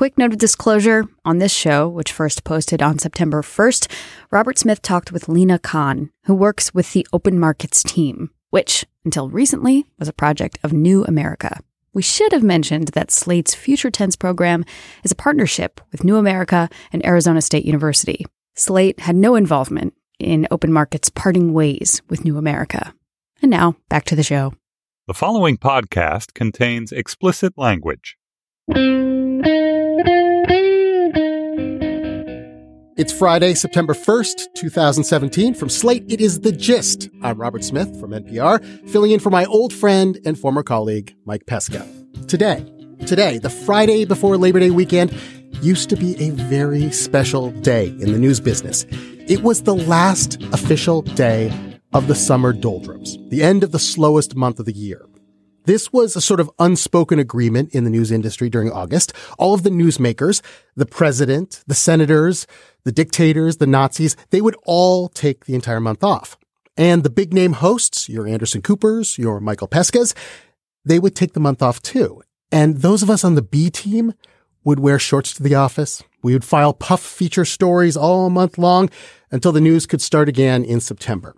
Quick note of disclosure on this show, which first posted on September 1st, Robert Smith talked with Lina Khan, who works with the Open Markets team, which, until recently, was a project of New America. We should have mentioned that Slate's Future Tense program is a partnership with New America and Arizona State University. Slate had no involvement in Open Markets parting ways with New America. And now, back to the show. The following podcast contains explicit language. It's Friday, September 1st, 2017. From Slate, it is The Gist. I'm Robert Smith from NPR, filling in for my old friend and former colleague, Mike Pesca. Today, today, the Friday before Labor Day weekend, used to be a very special day in the news business. It was the last official day of the summer doldrums, the end of the slowest month of the year. This was a sort of unspoken agreement in the news industry during August. All of the newsmakers, the president, the senators, the dictators, the Nazis, they would all take the entire month off. And the big name hosts, your Anderson Coopers, your Michael Pescas, they would take the month off too. And those of us on the B team would wear shorts to the office. We would file puff feature stories all month long until the news could start again in September.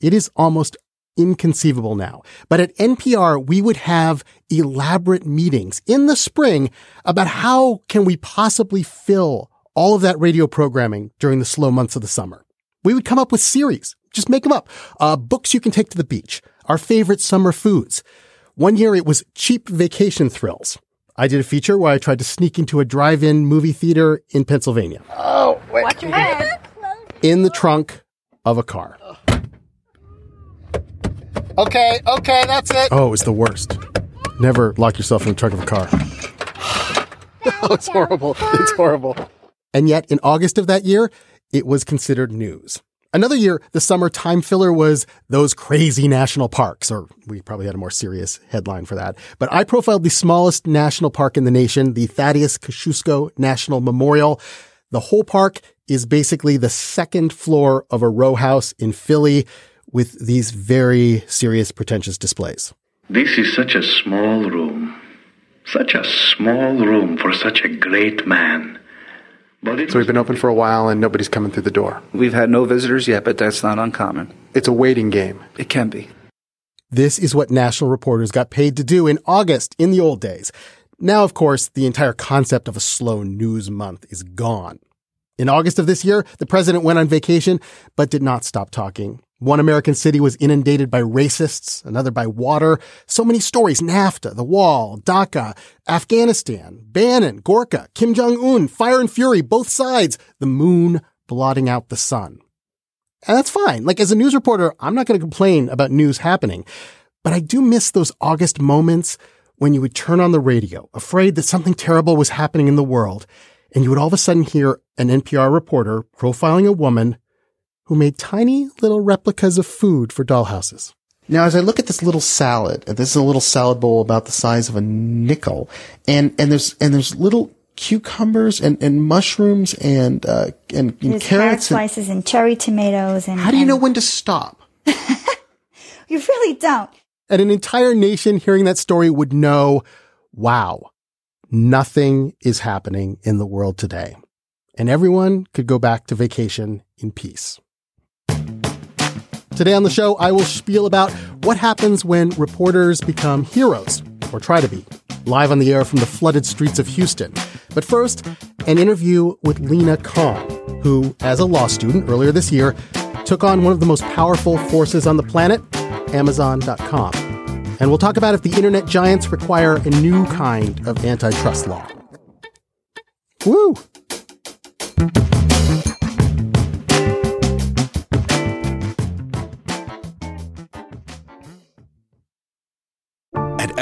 It is almost inconceivable now. But at NPR, we would have elaborate meetings in the spring about how can we possibly fill all of that radio programming during the slow months of the summer. We would come up with series. Just make them up. Uh, books you can take to the beach. Our favorite summer foods. One year it was cheap vacation thrills. I did a feature where I tried to sneak into a drive-in movie theater in Pennsylvania. Oh, wait. Watch your head. In the trunk of a car. Okay, okay, that's it. Oh, it's the worst. Never lock yourself in the trunk of a car. oh, it's horrible. It's horrible. And yet, in August of that year, it was considered news. Another year, the summer time filler was those crazy national parks, or we probably had a more serious headline for that. But I profiled the smallest national park in the nation, the Thaddeus Kosciuszko National Memorial. The whole park is basically the second floor of a row house in Philly with these very serious, pretentious displays. This is such a small room. Such a small room for such a great man. So we've been open for a while and nobody's coming through the door. We've had no visitors yet, but that's not uncommon. It's a waiting game. It can be. This is what national reporters got paid to do in August in the old days. Now, of course, the entire concept of a slow news month is gone. In August of this year, the president went on vacation, but did not stop talking. One American city was inundated by racists, another by water. So many stories NAFTA, the wall, DACA, Afghanistan, Bannon, Gorka, Kim Jong un, fire and fury, both sides, the moon blotting out the sun. And that's fine. Like, as a news reporter, I'm not going to complain about news happening. But I do miss those August moments when you would turn on the radio, afraid that something terrible was happening in the world, and you would all of a sudden hear an NPR reporter profiling a woman who made tiny little replicas of food for dollhouses. Now, as I look at this little salad, and this is a little salad bowl about the size of a nickel, and, and there's, and there's little cucumbers and, and mushrooms and, uh, and, and carrots. Carrot slices and, and, cherry tomatoes and. How do you and know when to stop? you really don't. And an entire nation hearing that story would know, wow, nothing is happening in the world today. And everyone could go back to vacation in peace. Today on the show, I will spiel about what happens when reporters become heroes, or try to be, live on the air from the flooded streets of Houston. But first, an interview with Lina Khan, who, as a law student earlier this year, took on one of the most powerful forces on the planet, Amazon.com. And we'll talk about if the internet giants require a new kind of antitrust law. Woo!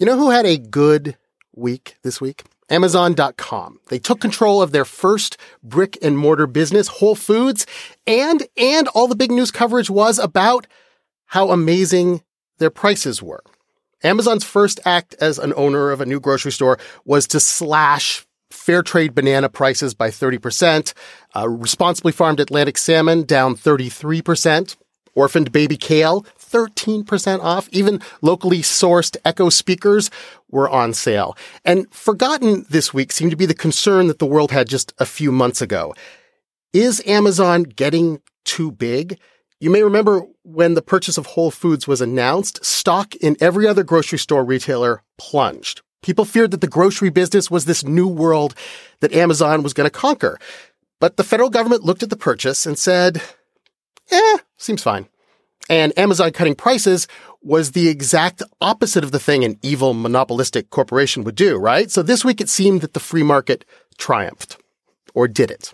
You know who had a good week this week? Amazon.com. They took control of their first brick and mortar business, Whole Foods, and, and all the big news coverage was about how amazing their prices were. Amazon's first act as an owner of a new grocery store was to slash fair trade banana prices by 30%, uh, responsibly farmed Atlantic salmon down 33%, orphaned baby kale 13% off. Even locally sourced Echo speakers were on sale. And forgotten this week seemed to be the concern that the world had just a few months ago. Is Amazon getting too big? You may remember when the purchase of Whole Foods was announced, stock in every other grocery store retailer plunged. People feared that the grocery business was this new world that Amazon was going to conquer. But the federal government looked at the purchase and said, eh, seems fine. And Amazon cutting prices was the exact opposite of the thing an evil monopolistic corporation would do, right? So this week it seemed that the free market triumphed. Or did it?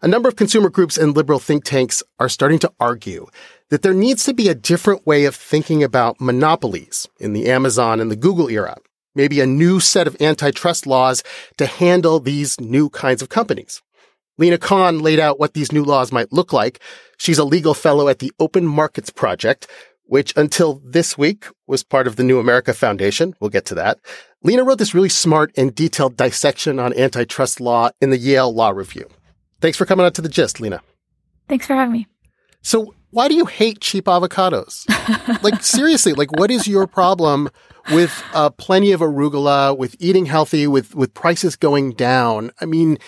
A number of consumer groups and liberal think tanks are starting to argue that there needs to be a different way of thinking about monopolies in the Amazon and the Google era. Maybe a new set of antitrust laws to handle these new kinds of companies. Lina Khan laid out what these new laws might look like. She's a legal fellow at the Open Markets Project, which until this week was part of the New America Foundation. We'll get to that. Lina wrote this really smart and detailed dissection on antitrust law in the Yale Law Review. Thanks for coming out to the gist, Lina. Thanks for having me. So, why do you hate cheap avocados? like, seriously, like, what is your problem with uh, plenty of arugula, with eating healthy, with, with prices going down? I mean,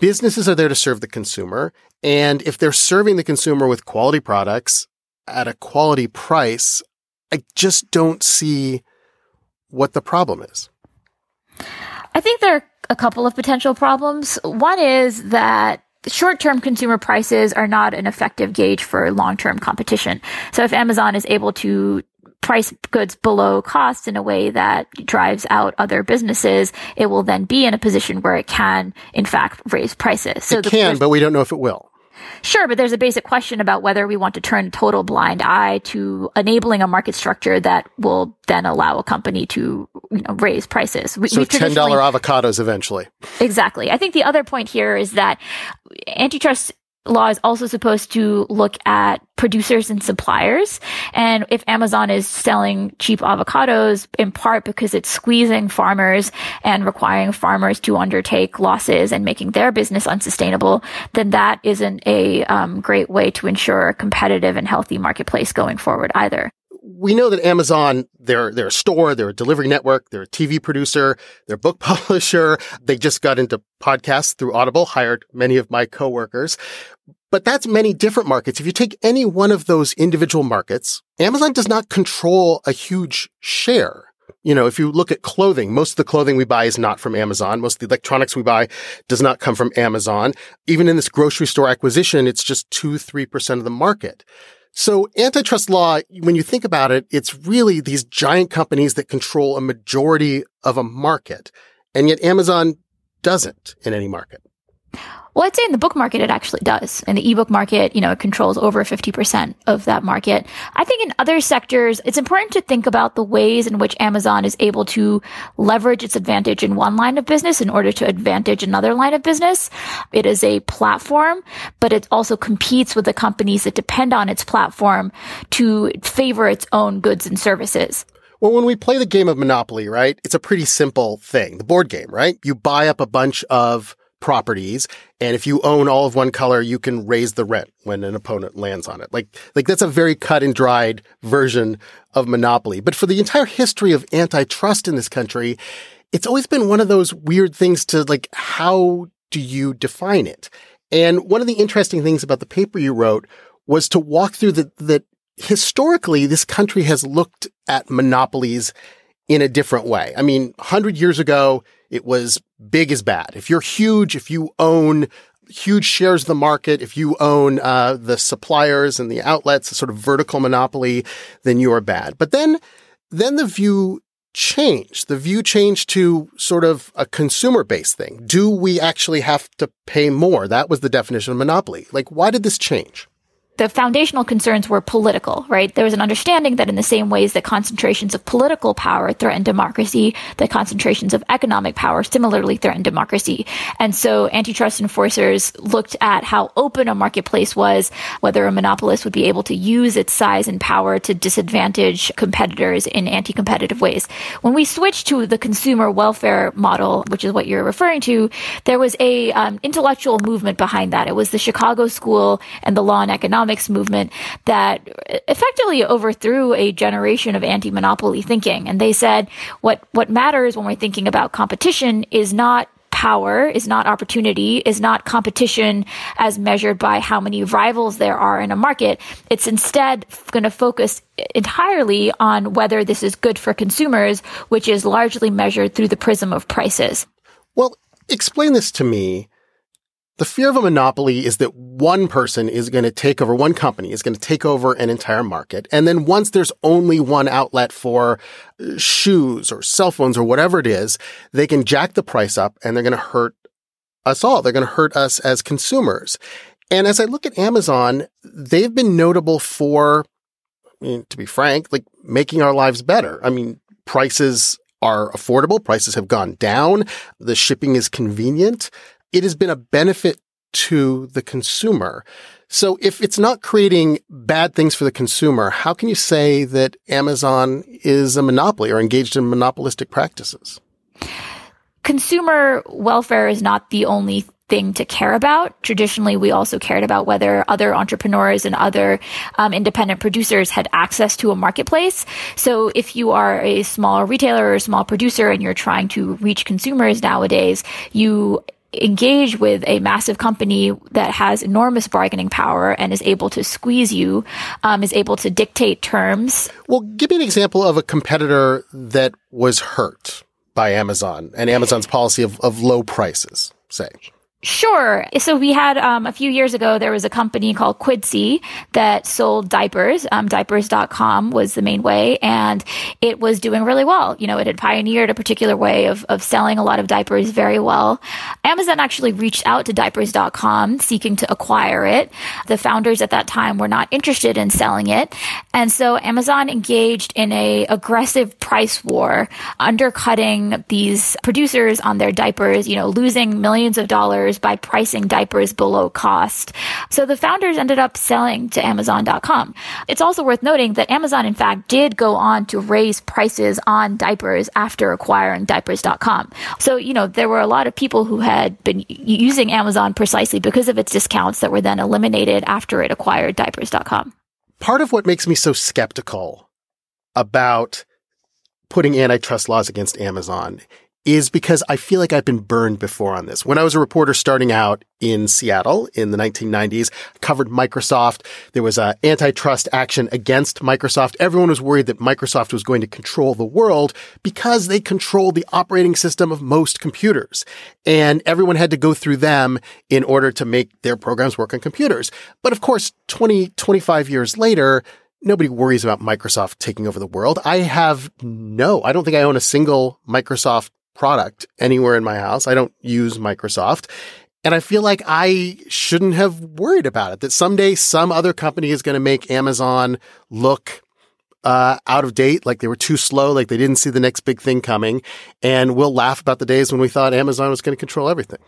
businesses are there to serve the consumer. And if they're serving the consumer with quality products at a quality price, I just don't see what the problem is. I think there are a couple of potential problems. One is that short-term consumer prices are not an effective gauge for long-term competition. So if Amazon is able to price goods below cost in a way that drives out other businesses, it will then be in a position where it can, in fact, raise prices. So it can, but we don't know if it will. Sure, but there's a basic question about whether we want to turn a total blind eye to enabling a market structure that will then allow a company to you know, raise prices. We, so ten dollar avocados eventually. Exactly. I think the other point here is that antitrust law is also supposed to look at producers and suppliers. And if Amazon is selling cheap avocados in part because it's squeezing farmers and requiring farmers to undertake losses and making their business unsustainable, then that isn't a um, great way to ensure a competitive and healthy marketplace going forward either we know that Amazon, they're, they're a store, they're a delivery network, they're a TV producer, they're a book publisher. They just got into podcasts through Audible, hired many of my coworkers. But that's many different markets. If you take any one of those individual markets, Amazon does not control a huge share. You know, if you look at clothing, most of the clothing we buy is not from Amazon. Most of the electronics we buy does not come from Amazon. Even in this grocery store acquisition, it's just two, three percent of the market. So antitrust law, when you think about it, it's really these giant companies that control a majority of a market. And yet Amazon doesn't in any market. Well, I'd say in the book market, it actually does. In the ebook market, you know, it controls over 50% of that market. I think in other sectors, it's important to think about the ways in which Amazon is able to leverage its advantage in one line of business in order to advantage another line of business. It is a platform, but it also competes with the companies that depend on its platform to favor its own goods and services. Well, when we play the game of Monopoly, right, it's a pretty simple thing. The board game, right? You buy up a bunch of properties. And if you own all of one color, you can raise the rent when an opponent lands on it. Like, like that's a very cut and dried version of monopoly. But for the entire history of antitrust in this country, it's always been one of those weird things to like, how do you define it? And one of the interesting things about the paper you wrote was to walk through that, that historically this country has looked at monopolies in a different way. I mean, 100 years ago, it was big is bad. If you're huge, if you own huge shares of the market, if you own uh, the suppliers and the outlets, a sort of vertical monopoly, then you are bad. But then, then the view changed. The view changed to sort of a consumer based thing. Do we actually have to pay more? That was the definition of monopoly. Like, why did this change? The foundational concerns were political, right? There was an understanding that in the same ways that concentrations of political power threaten democracy, that concentrations of economic power similarly threaten democracy. And so antitrust enforcers looked at how open a marketplace was, whether a monopolist would be able to use its size and power to disadvantage competitors in anti-competitive ways. When we switched to the consumer welfare model, which is what you're referring to, there was a um, intellectual movement behind that. It was the Chicago School and the Law and Economics movement that effectively overthrew a generation of anti-monopoly thinking. And they said what, what matters when we're thinking about competition is not power, is not opportunity, is not competition as measured by how many rivals there are in a market. It's instead going to focus entirely on whether this is good for consumers, which is largely measured through the prism of prices. Well, explain this to me the fear of a monopoly is that one person is going to take over, one company is going to take over an entire market. And then once there's only one outlet for uh, shoes or cell phones or whatever it is, they can jack the price up and they're going to hurt us all. They're going to hurt us as consumers. And as I look at Amazon, they've been notable for, I mean, to be frank, like making our lives better. I mean, prices are affordable. Prices have gone down. The shipping is convenient it has been a benefit to the consumer. So if it's not creating bad things for the consumer, how can you say that Amazon is a monopoly or engaged in monopolistic practices? Consumer welfare is not the only thing to care about. Traditionally, we also cared about whether other entrepreneurs and other um, independent producers had access to a marketplace. So if you are a small retailer or a small producer and you're trying to reach consumers nowadays, you engage with a massive company that has enormous bargaining power and is able to squeeze you, um, is able to dictate terms. Well, give me an example of a competitor that was hurt by Amazon and Amazon's policy of, of low prices, say. Sure. So we had um, a few years ago, there was a company called Quidsy that sold diapers. Um, diapers.com was the main way, and it was doing really well. You know, it had pioneered a particular way of, of selling a lot of diapers very well. Amazon actually reached out to diapers.com seeking to acquire it. The founders at that time were not interested in selling it. And so Amazon engaged in a aggressive price war, undercutting these producers on their diapers, you know, losing millions of dollars diapers by pricing diapers below cost. So the founders ended up selling to Amazon.com. It's also worth noting that Amazon, in fact, did go on to raise prices on diapers after acquiring diapers.com. So, you know, there were a lot of people who had been using Amazon precisely because of its discounts that were then eliminated after it acquired diapers.com. Part of what makes me so skeptical about putting antitrust laws against Amazon is because I feel like I've been burned before on this. When I was a reporter starting out in Seattle in the 1990s, covered Microsoft. There was a antitrust action against Microsoft. Everyone was worried that Microsoft was going to control the world because they control the operating system of most computers. And everyone had to go through them in order to make their programs work on computers. But of course, 20, 25 years later, nobody worries about Microsoft taking over the world. I have no, I don't think I own a single Microsoft product anywhere in my house. I don't use Microsoft. And I feel like I shouldn't have worried about it, that someday some other company is going to make Amazon look uh, out of date, like they were too slow, like they didn't see the next big thing coming. And we'll laugh about the days when we thought Amazon was going to control everything.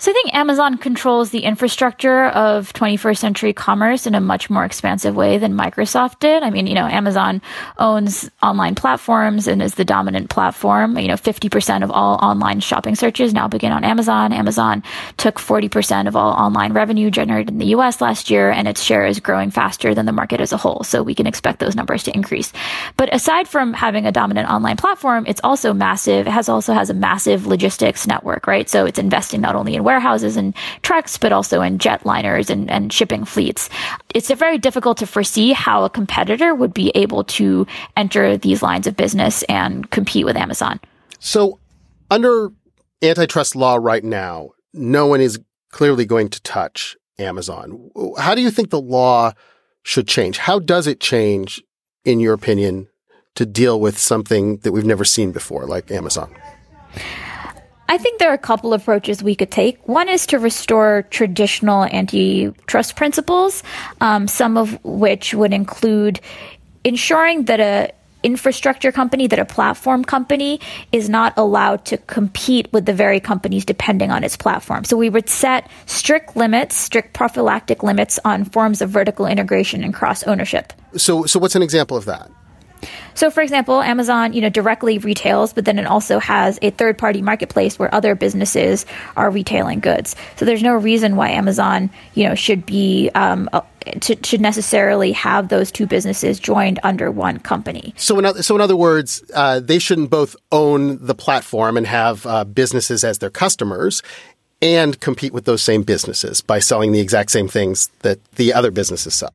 So I think Amazon controls the infrastructure of 21st century commerce in a much more expansive way than Microsoft did. I mean, you know, Amazon owns online platforms and is the dominant platform. You know, 50% of all online shopping searches now begin on Amazon. Amazon took 40% of all online revenue generated in the US last year, and its share is growing faster than the market as a whole. So we can expect those numbers to increase. But aside from having a dominant online platform, it's also massive. It has also has a massive logistics network, right? So it's investing not only in warehouses and trucks, but also in jetliners and, and shipping fleets. It's very difficult to foresee how a competitor would be able to enter these lines of business and compete with Amazon. So, under antitrust law right now, no one is clearly going to touch Amazon. How do you think the law should change? How does it change, in your opinion, to deal with something that we've never seen before, like Amazon? I think there are a couple approaches we could take. One is to restore traditional antitrust principles, um, some of which would include ensuring that a infrastructure company, that a platform company is not allowed to compete with the very companies depending on its platform. So we would set strict limits, strict prophylactic limits on forms of vertical integration and cross ownership. So, so what's an example of that? So, for example, Amazon, you know, directly retails, but then it also has a third-party marketplace where other businesses are retailing goods. So, there's no reason why Amazon, you know, should be um, to, should necessarily have those two businesses joined under one company. So, in other, so in other words, uh, they shouldn't both own the platform and have uh, businesses as their customers. And compete with those same businesses by selling the exact same things that the other businesses sell.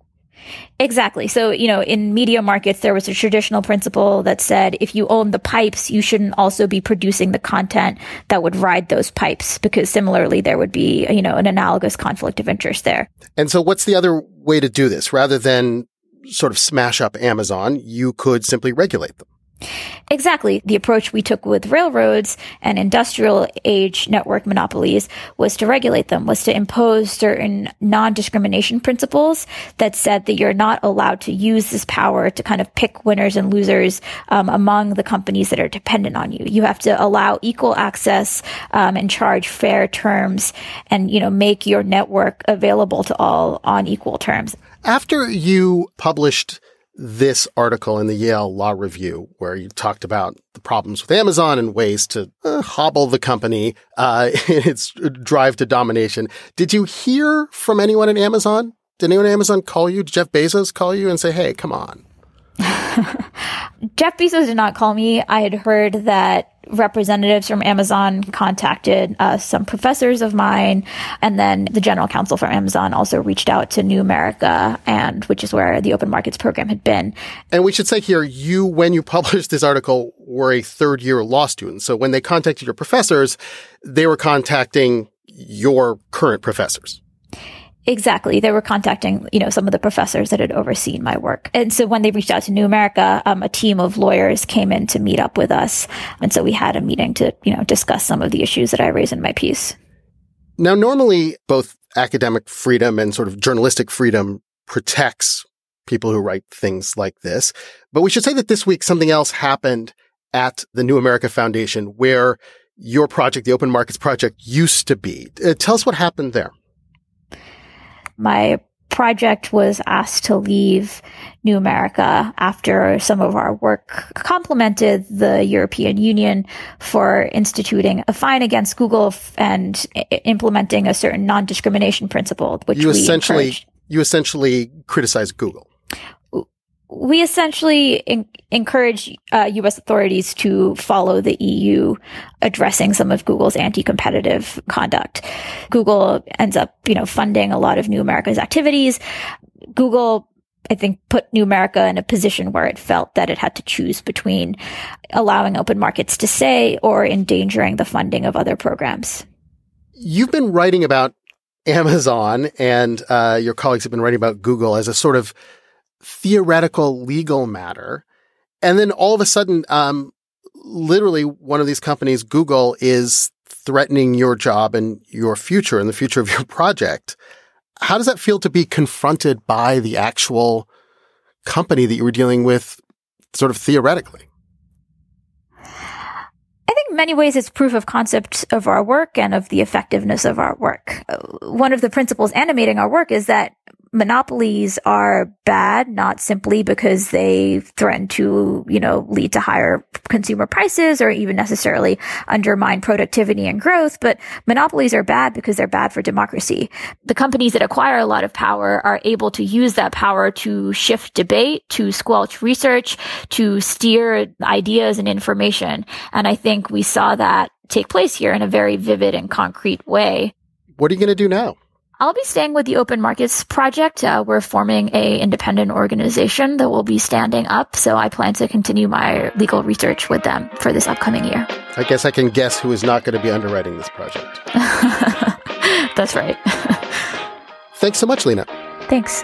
Exactly. So, you know, in media markets, there was a traditional principle that said if you own the pipes, you shouldn't also be producing the content that would ride those pipes, because similarly, there would be, you know, an analogous conflict of interest there. And so, what's the other way to do this? Rather than sort of smash up Amazon, you could simply regulate them. Exactly. The approach we took with railroads and industrial age network monopolies was to regulate them, was to impose certain non-discrimination principles that said that you're not allowed to use this power to kind of pick winners and losers um, among the companies that are dependent on you. You have to allow equal access um, and charge fair terms and, you know, make your network available to all on equal terms. After you published this article in the Yale Law Review, where you talked about the problems with Amazon and ways to uh, hobble the company uh, in its drive to domination. Did you hear from anyone at Amazon? Did anyone at Amazon call you? Did Jeff Bezos call you and say, hey, come on? Jeff Bezos did not call me. I had heard that representatives from Amazon contacted uh, some professors of mine, and then the general counsel for Amazon also reached out to New America, and which is where the open markets program had been. And we should say here, you, when you published this article, were a third year law student. So when they contacted your professors, they were contacting your current professors. Exactly. They were contacting, you know, some of the professors that had overseen my work. And so when they reached out to New America, um, a team of lawyers came in to meet up with us. And so we had a meeting to, you know, discuss some of the issues that I raised in my piece. Now, normally both academic freedom and sort of journalistic freedom protects people who write things like this. But we should say that this week something else happened at the New America Foundation where your project, the Open Markets Project, used to be. Uh, tell us what happened there my project was asked to leave New America after some of our work complimented the European Union for instituting a fine against Google and implementing a certain non-discrimination principle, which you essentially encouraged. you essentially criticize Google we essentially in- encourage uh, U.S. authorities to follow the EU, addressing some of Google's anti-competitive conduct. Google ends up, you know, funding a lot of New America's activities. Google, I think, put New America in a position where it felt that it had to choose between allowing open markets to say or endangering the funding of other programs. You've been writing about Amazon, and uh, your colleagues have been writing about Google as a sort of theoretical legal matter. And then all of a sudden, um, literally one of these companies, Google, is threatening your job and your future and the future of your project. How does that feel to be confronted by the actual company that you were dealing with sort of theoretically? I think in many ways it's proof of concept of our work and of the effectiveness of our work. Uh, one of the principles animating our work is that monopolies are bad, not simply because they threaten to, you know, lead to higher consumer prices or even necessarily undermine productivity and growth, but monopolies are bad because they're bad for democracy. The companies that acquire a lot of power are able to use that power to shift debate, to squelch research, to steer ideas and information. And I think we saw that take place here in a very vivid and concrete way. What are you going to do now? I'll be staying with the Open Markets Project. Uh, we're forming a independent organization that will be standing up. So I plan to continue my legal research with them for this upcoming year. I guess I can guess who is not going to be underwriting this project. That's right. Thanks so much, Lina. Thanks.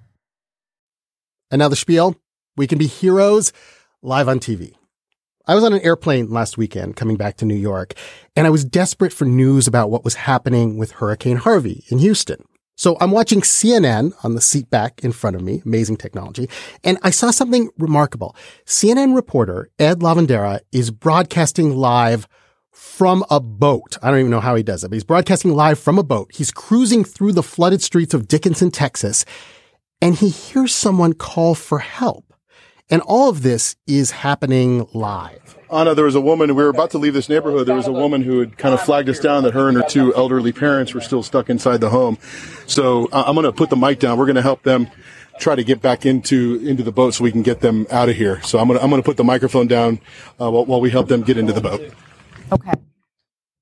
And now the spiel. We can be heroes live on TV. I was on an airplane last weekend coming back to New York, and I was desperate for news about what was happening with Hurricane Harvey in Houston. So I'm watching CNN on the seat back in front of me, amazing technology, and I saw something remarkable. CNN reporter Ed Lavandera is broadcasting live from a boat. I don't even know how he does it, but he's broadcasting live from a boat. He's cruising through the flooded streets of Dickinson, Texas, and he hears someone call for help. And all of this is happening live. Anna, there was a woman, we were about to leave this neighborhood. There was a woman who had kind of flagged us down that her and her two elderly parents were still stuck inside the home. So uh, I'm going to put the mic down. We're going to help them try to get back into into the boat so we can get them out of here. So I'm going to I'm going to put the microphone down uh, while, while we help them get into the boat. Okay.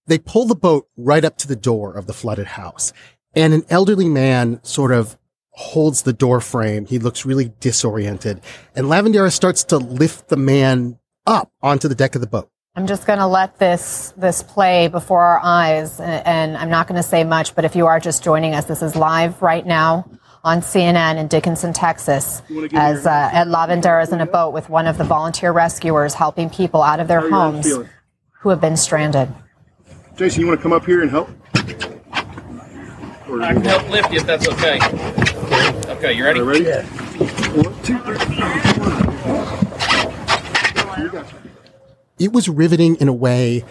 They pull the boat right up to the door of the flooded house, and an elderly man sort of holds the door frame. He looks really disoriented. And Lavandera starts to lift the man up onto the deck of the boat. I'm just going to let this this play before our eyes, and, and I'm not going to say much. But if you are just joining us, this is live right now on CNN in Dickinson, Texas, as uh, Ed Lavandera is in a boat with one of the volunteer rescuers helping people out of their homes who have been stranded. Jason, you want to come up here and help? I can help lift you if that's okay. Okay, you ready? ready? Yeah. One, two, three. It was riveting in a way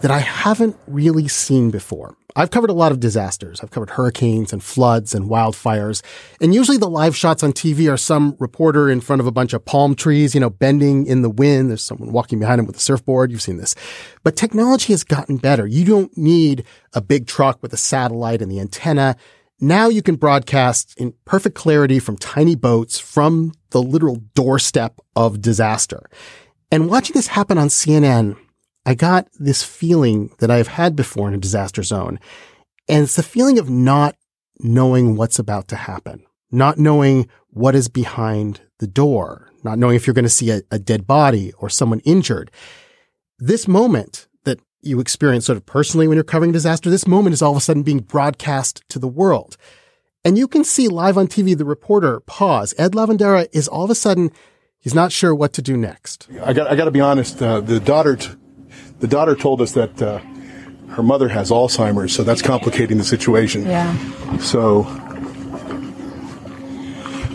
that I haven't really seen before. I've covered a lot of disasters. I've covered hurricanes and floods and wildfires. And usually the live shots on TV are some reporter in front of a bunch of palm trees, you know, bending in the wind. There's someone walking behind him with a surfboard. You've seen this. But technology has gotten better. You don't need a big truck with a satellite and the antenna. Now you can broadcast in perfect clarity from tiny boats from the literal doorstep of disaster. And watching this happen on CNN, I got this feeling that I've had before in a disaster zone. And it's the feeling of not knowing what's about to happen, not knowing what is behind the door, not knowing if you're going to see a, a dead body or someone injured. This moment you experience sort of personally when you're covering disaster, this moment is all of a sudden being broadcast to the world. And you can see live on TV the reporter pause. Ed Lavandera is all of a sudden, he's not sure what to do next. I got, I got to be honest. Uh, the daughter, t- the daughter told us that uh, her mother has Alzheimer's, so that's complicating the situation. Yeah. So,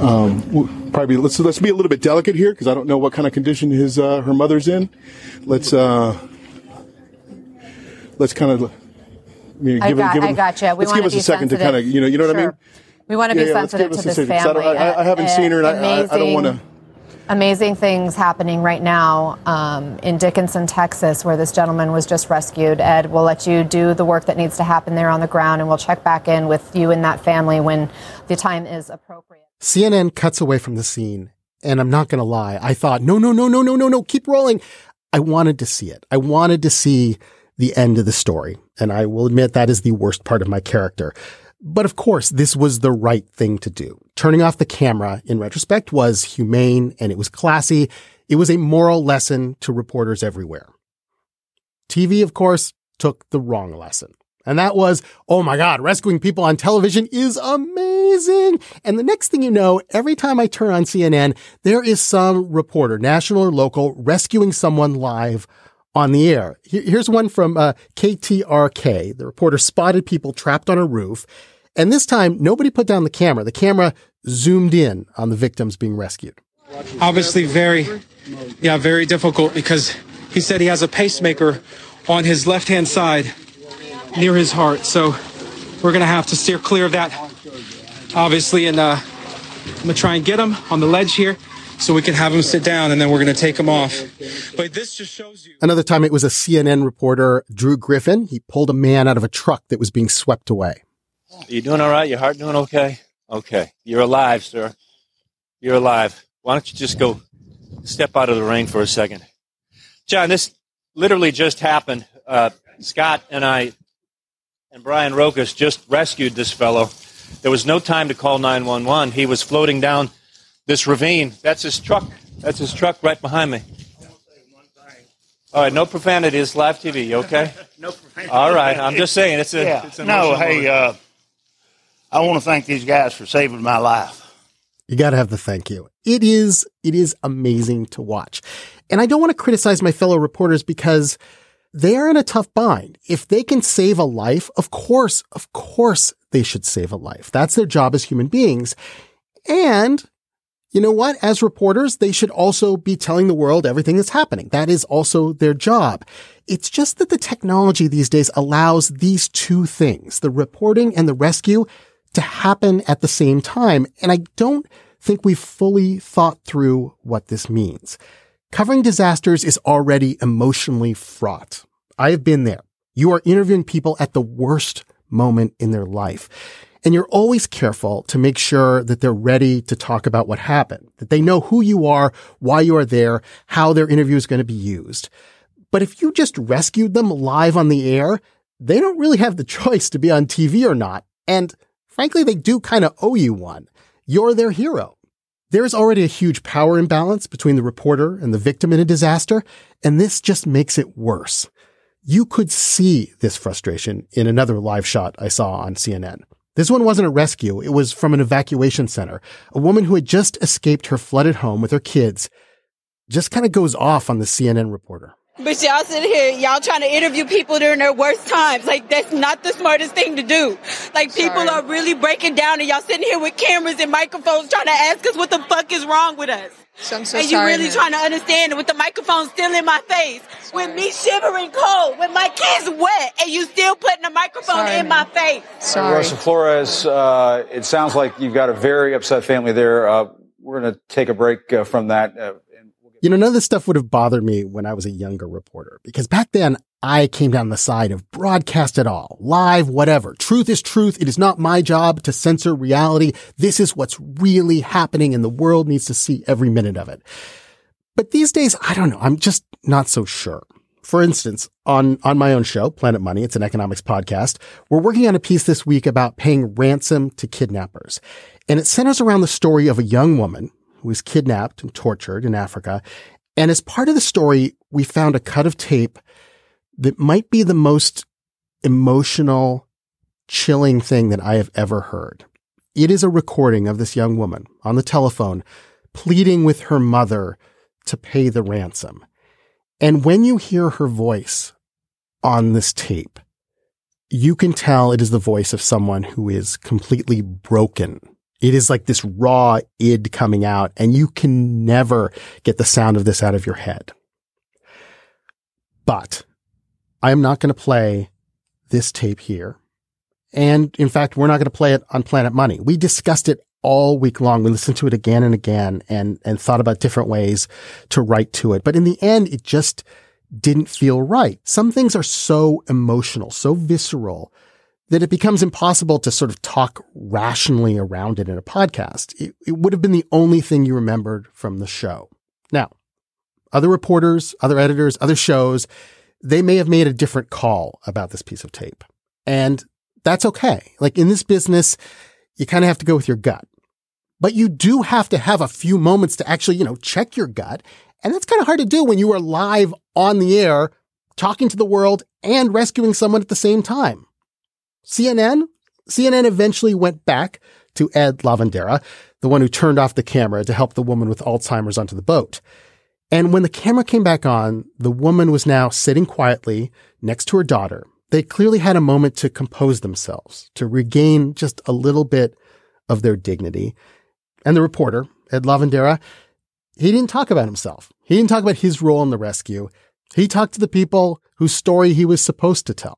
um, we'll probably let's let's be a little bit delicate here because I don't know what kind of condition his uh, her mother's in. Let's uh, let's kind of. I, mean, I give got- him, give I him, got you. We Let's give us a second to kind of, you know, you know what I mean? We want to Yeah, be yeah, sensitive to us a this second, 'cause I don't- family. I- I haven't Uh, seen her, and I- I- I don't wanna- amazing- Amazing things happening right now um, in Dickinson, Texas, where this gentleman was just rescued. Ed, we'll let you do the work that needs to happen there on the ground, and we'll check back in with you and that family when the time is appropriate. CNN cuts away from the scene. And I'm not going to lie. I thought, no, no, no, no, no, no, no, keep rolling. I wanted to see it. I wanted to see the end of the story. And I will admit that is the worst part of my character. But of course, this was the right thing to do. Turning off the camera in retrospect was humane and it was classy. It was a moral lesson to reporters everywhere. TV, of course, took the wrong lesson. And that was, oh my God, rescuing people on television is amazing. And the next thing you know, every time I turn on CNN, there is some reporter, national or local, rescuing someone live on the air. Here's one from uh, KTRK. The reporter spotted people trapped on a roof. And this time, nobody put down the camera. The camera zoomed in on the victims being rescued. Obviously, very, yeah, very difficult because he said he has a pacemaker on his left hand side near his heart. So we're going to have to steer clear of that, obviously. And uh, I'm going to try and get him on the ledge here so we can have him sit down and then we're going to take him off. But this just shows you. Another time it was a CNN reporter, Drew Griffin. He pulled a man out of a truck that was being swept away. Are you doing all right? Your heart doing okay? Okay. You're alive, sir. You're alive. Why don't you just go step out of the rain for a second? John, this literally just happened. Uh, Scott and I and Brian Rokus just rescued this fellow. There was no time to call 911. He was floating down this ravine. That's his truck. That's his truck right behind me. All right, no profanity. It's live TV. Okay? no profanity. All right, I'm just saying it's a. Yeah. It's no, hey, uh, I want to thank these guys for saving my life. You got to have the thank you. It is, it is amazing to watch. And I don't want to criticize my fellow reporters because they are in a tough bind. If they can save a life, of course, of course they should save a life. That's their job as human beings. And you know what? As reporters, they should also be telling the world everything that's happening. That is also their job. It's just that the technology these days allows these two things, the reporting and the rescue, to happen at the same time. And I don't think we've fully thought through what this means. Covering disasters is already emotionally fraught. I have been there. You are interviewing people at the worst moment in their life. And you're always careful to make sure that they're ready to talk about what happened, that they know who you are, why you are there, how their interview is going to be used. But if you just rescued them live on the air, they don't really have the choice to be on TV or not. And frankly, they do kind of owe you one. You're their hero. There's already a huge power imbalance between the reporter and the victim in a disaster, and this just makes it worse. You could see this frustration in another live shot I saw on CNN. This one wasn't a rescue. It was from an evacuation center. A woman who had just escaped her flooded home with her kids just kind of goes off on the CNN reporter. But y'all sitting here, y'all trying to interview people during their worst times. Like that's not the smartest thing to do. Like people Sorry. are really breaking down and y'all sitting here with cameras and microphones trying to ask us what the fuck is wrong with us. So I'm so and you sorry, really ma'am. trying to understand it with the microphone still in my face, with me shivering cold, with my kids wet, and you still putting a microphone Sorry, in my face. Sorry. Rosa Flores, uh, it sounds like you've got a very upset family there. Uh, we're going to take a break uh, from that. Uh, You know, none of this stuff would have bothered me when I was a younger reporter because back then I came down the side of broadcast it all, live, whatever. Truth is truth. It is not my job to censor reality. This is what's really happening and the world needs to see every minute of it. But these days, I don't know. I'm just not so sure. For instance, on, on my own show, Planet Money, it's an economics podcast. We're working on a piece this week about paying ransom to kidnappers. And it centers around the story of a young woman who was kidnapped and tortured in Africa. And as part of the story, we found a cut of tape that might be the most emotional, chilling thing that I have ever heard. It is a recording of this young woman on the telephone pleading with her mother to pay the ransom. And when you hear her voice on this tape, you can tell it is the voice of someone who is completely broken. It is like this raw id coming out, and you can never get the sound of this out of your head. But I am not going to play this tape here. And in fact, we're not going to play it on Planet Money. We discussed it all week long. We listened to it again and again and, and thought about different ways to write to it. But in the end, it just didn't feel right. Some things are so emotional, so visceral that it becomes impossible to sort of talk rationally around it in a podcast. It, it would have been the only thing you remembered from the show. Now, other reporters, other editors, other shows, they may have made a different call about this piece of tape. And that's okay. Like in this business, you kind of have to go with your gut. But you do have to have a few moments to actually, you know, check your gut. And that's kind of hard to do when you are live on the air, talking to the world and rescuing someone at the same time. CNN, CNN eventually went back to Ed Lavandera, the one who turned off the camera to help the woman with Alzheimer's onto the boat. And when the camera came back on, the woman was now sitting quietly next to her daughter. They clearly had a moment to compose themselves, to regain just a little bit of their dignity. And the reporter, Ed Lavandera, he didn't talk about himself. He didn't talk about his role in the rescue. He talked to the people whose story he was supposed to tell.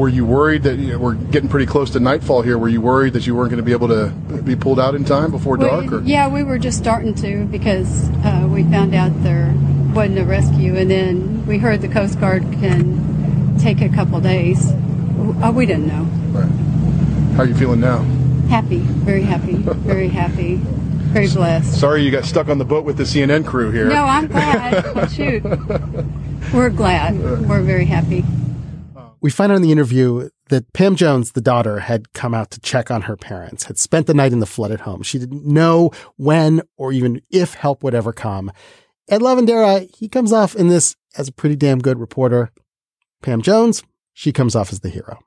Were you worried that you know, we're getting pretty close to nightfall here? Were you worried that you weren't going to be able to be pulled out in time before dark? Or? Yeah, we were just starting to because uh, we found out there wasn't a rescue, and then we heard the Coast Guard can take a couple days. Uh, we didn't know. Right. How are you feeling now? Happy, very happy, very happy, very blessed. Sorry you got stuck on the boat with the CNN crew here. No, I'm glad. well, shoot, we're glad. We're very happy. We find out in the interview that Pam Jones, the daughter, had come out to check on her parents, had spent the night in the flooded home. She didn't know when or even if help would ever come. Ed Lavandera, he comes off in this as a pretty damn good reporter. Pam Jones, she comes off as the hero.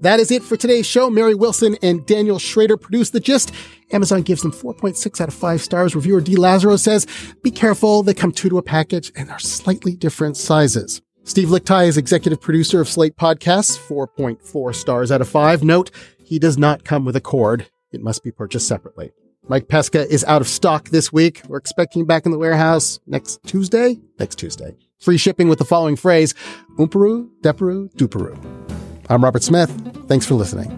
That is it for today's show. Mary Wilson and Daniel Schrader produced The Gist. Amazon gives them 4.6 out of 5 stars. Reviewer D. Lazaro says, be careful, they come two to a package and are slightly different sizes. Steve Lickteig is executive producer of Slate Podcasts, 4.4 stars out of 5. Note, he does not come with a cord. It must be purchased separately. Mike Pesca is out of stock this week. We're expecting back in the warehouse next Tuesday. Next Tuesday. Free shipping with the following phrase, Oomparu, Deparu, Duparu. I'm Robert Smith. Thanks for listening.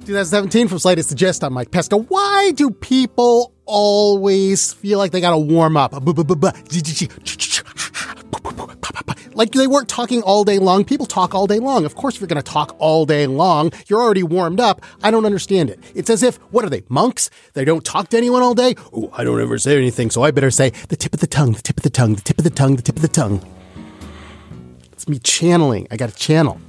2017 from Slate is the gist. I'm Mike Pesca. Why do people always feel like they got to warm up? Like they weren't talking all day long. People talk all day long. Of course, if you're going to talk all day long, you're already warmed up. I don't understand it. It's as if, what are they, monks? They don't talk to anyone all day? Oh, I don't ever say anything, so I better say the tip of the tongue, the tip of the tongue, the tip of the tongue, the tip of the tongue. It's me channeling. I got to channel.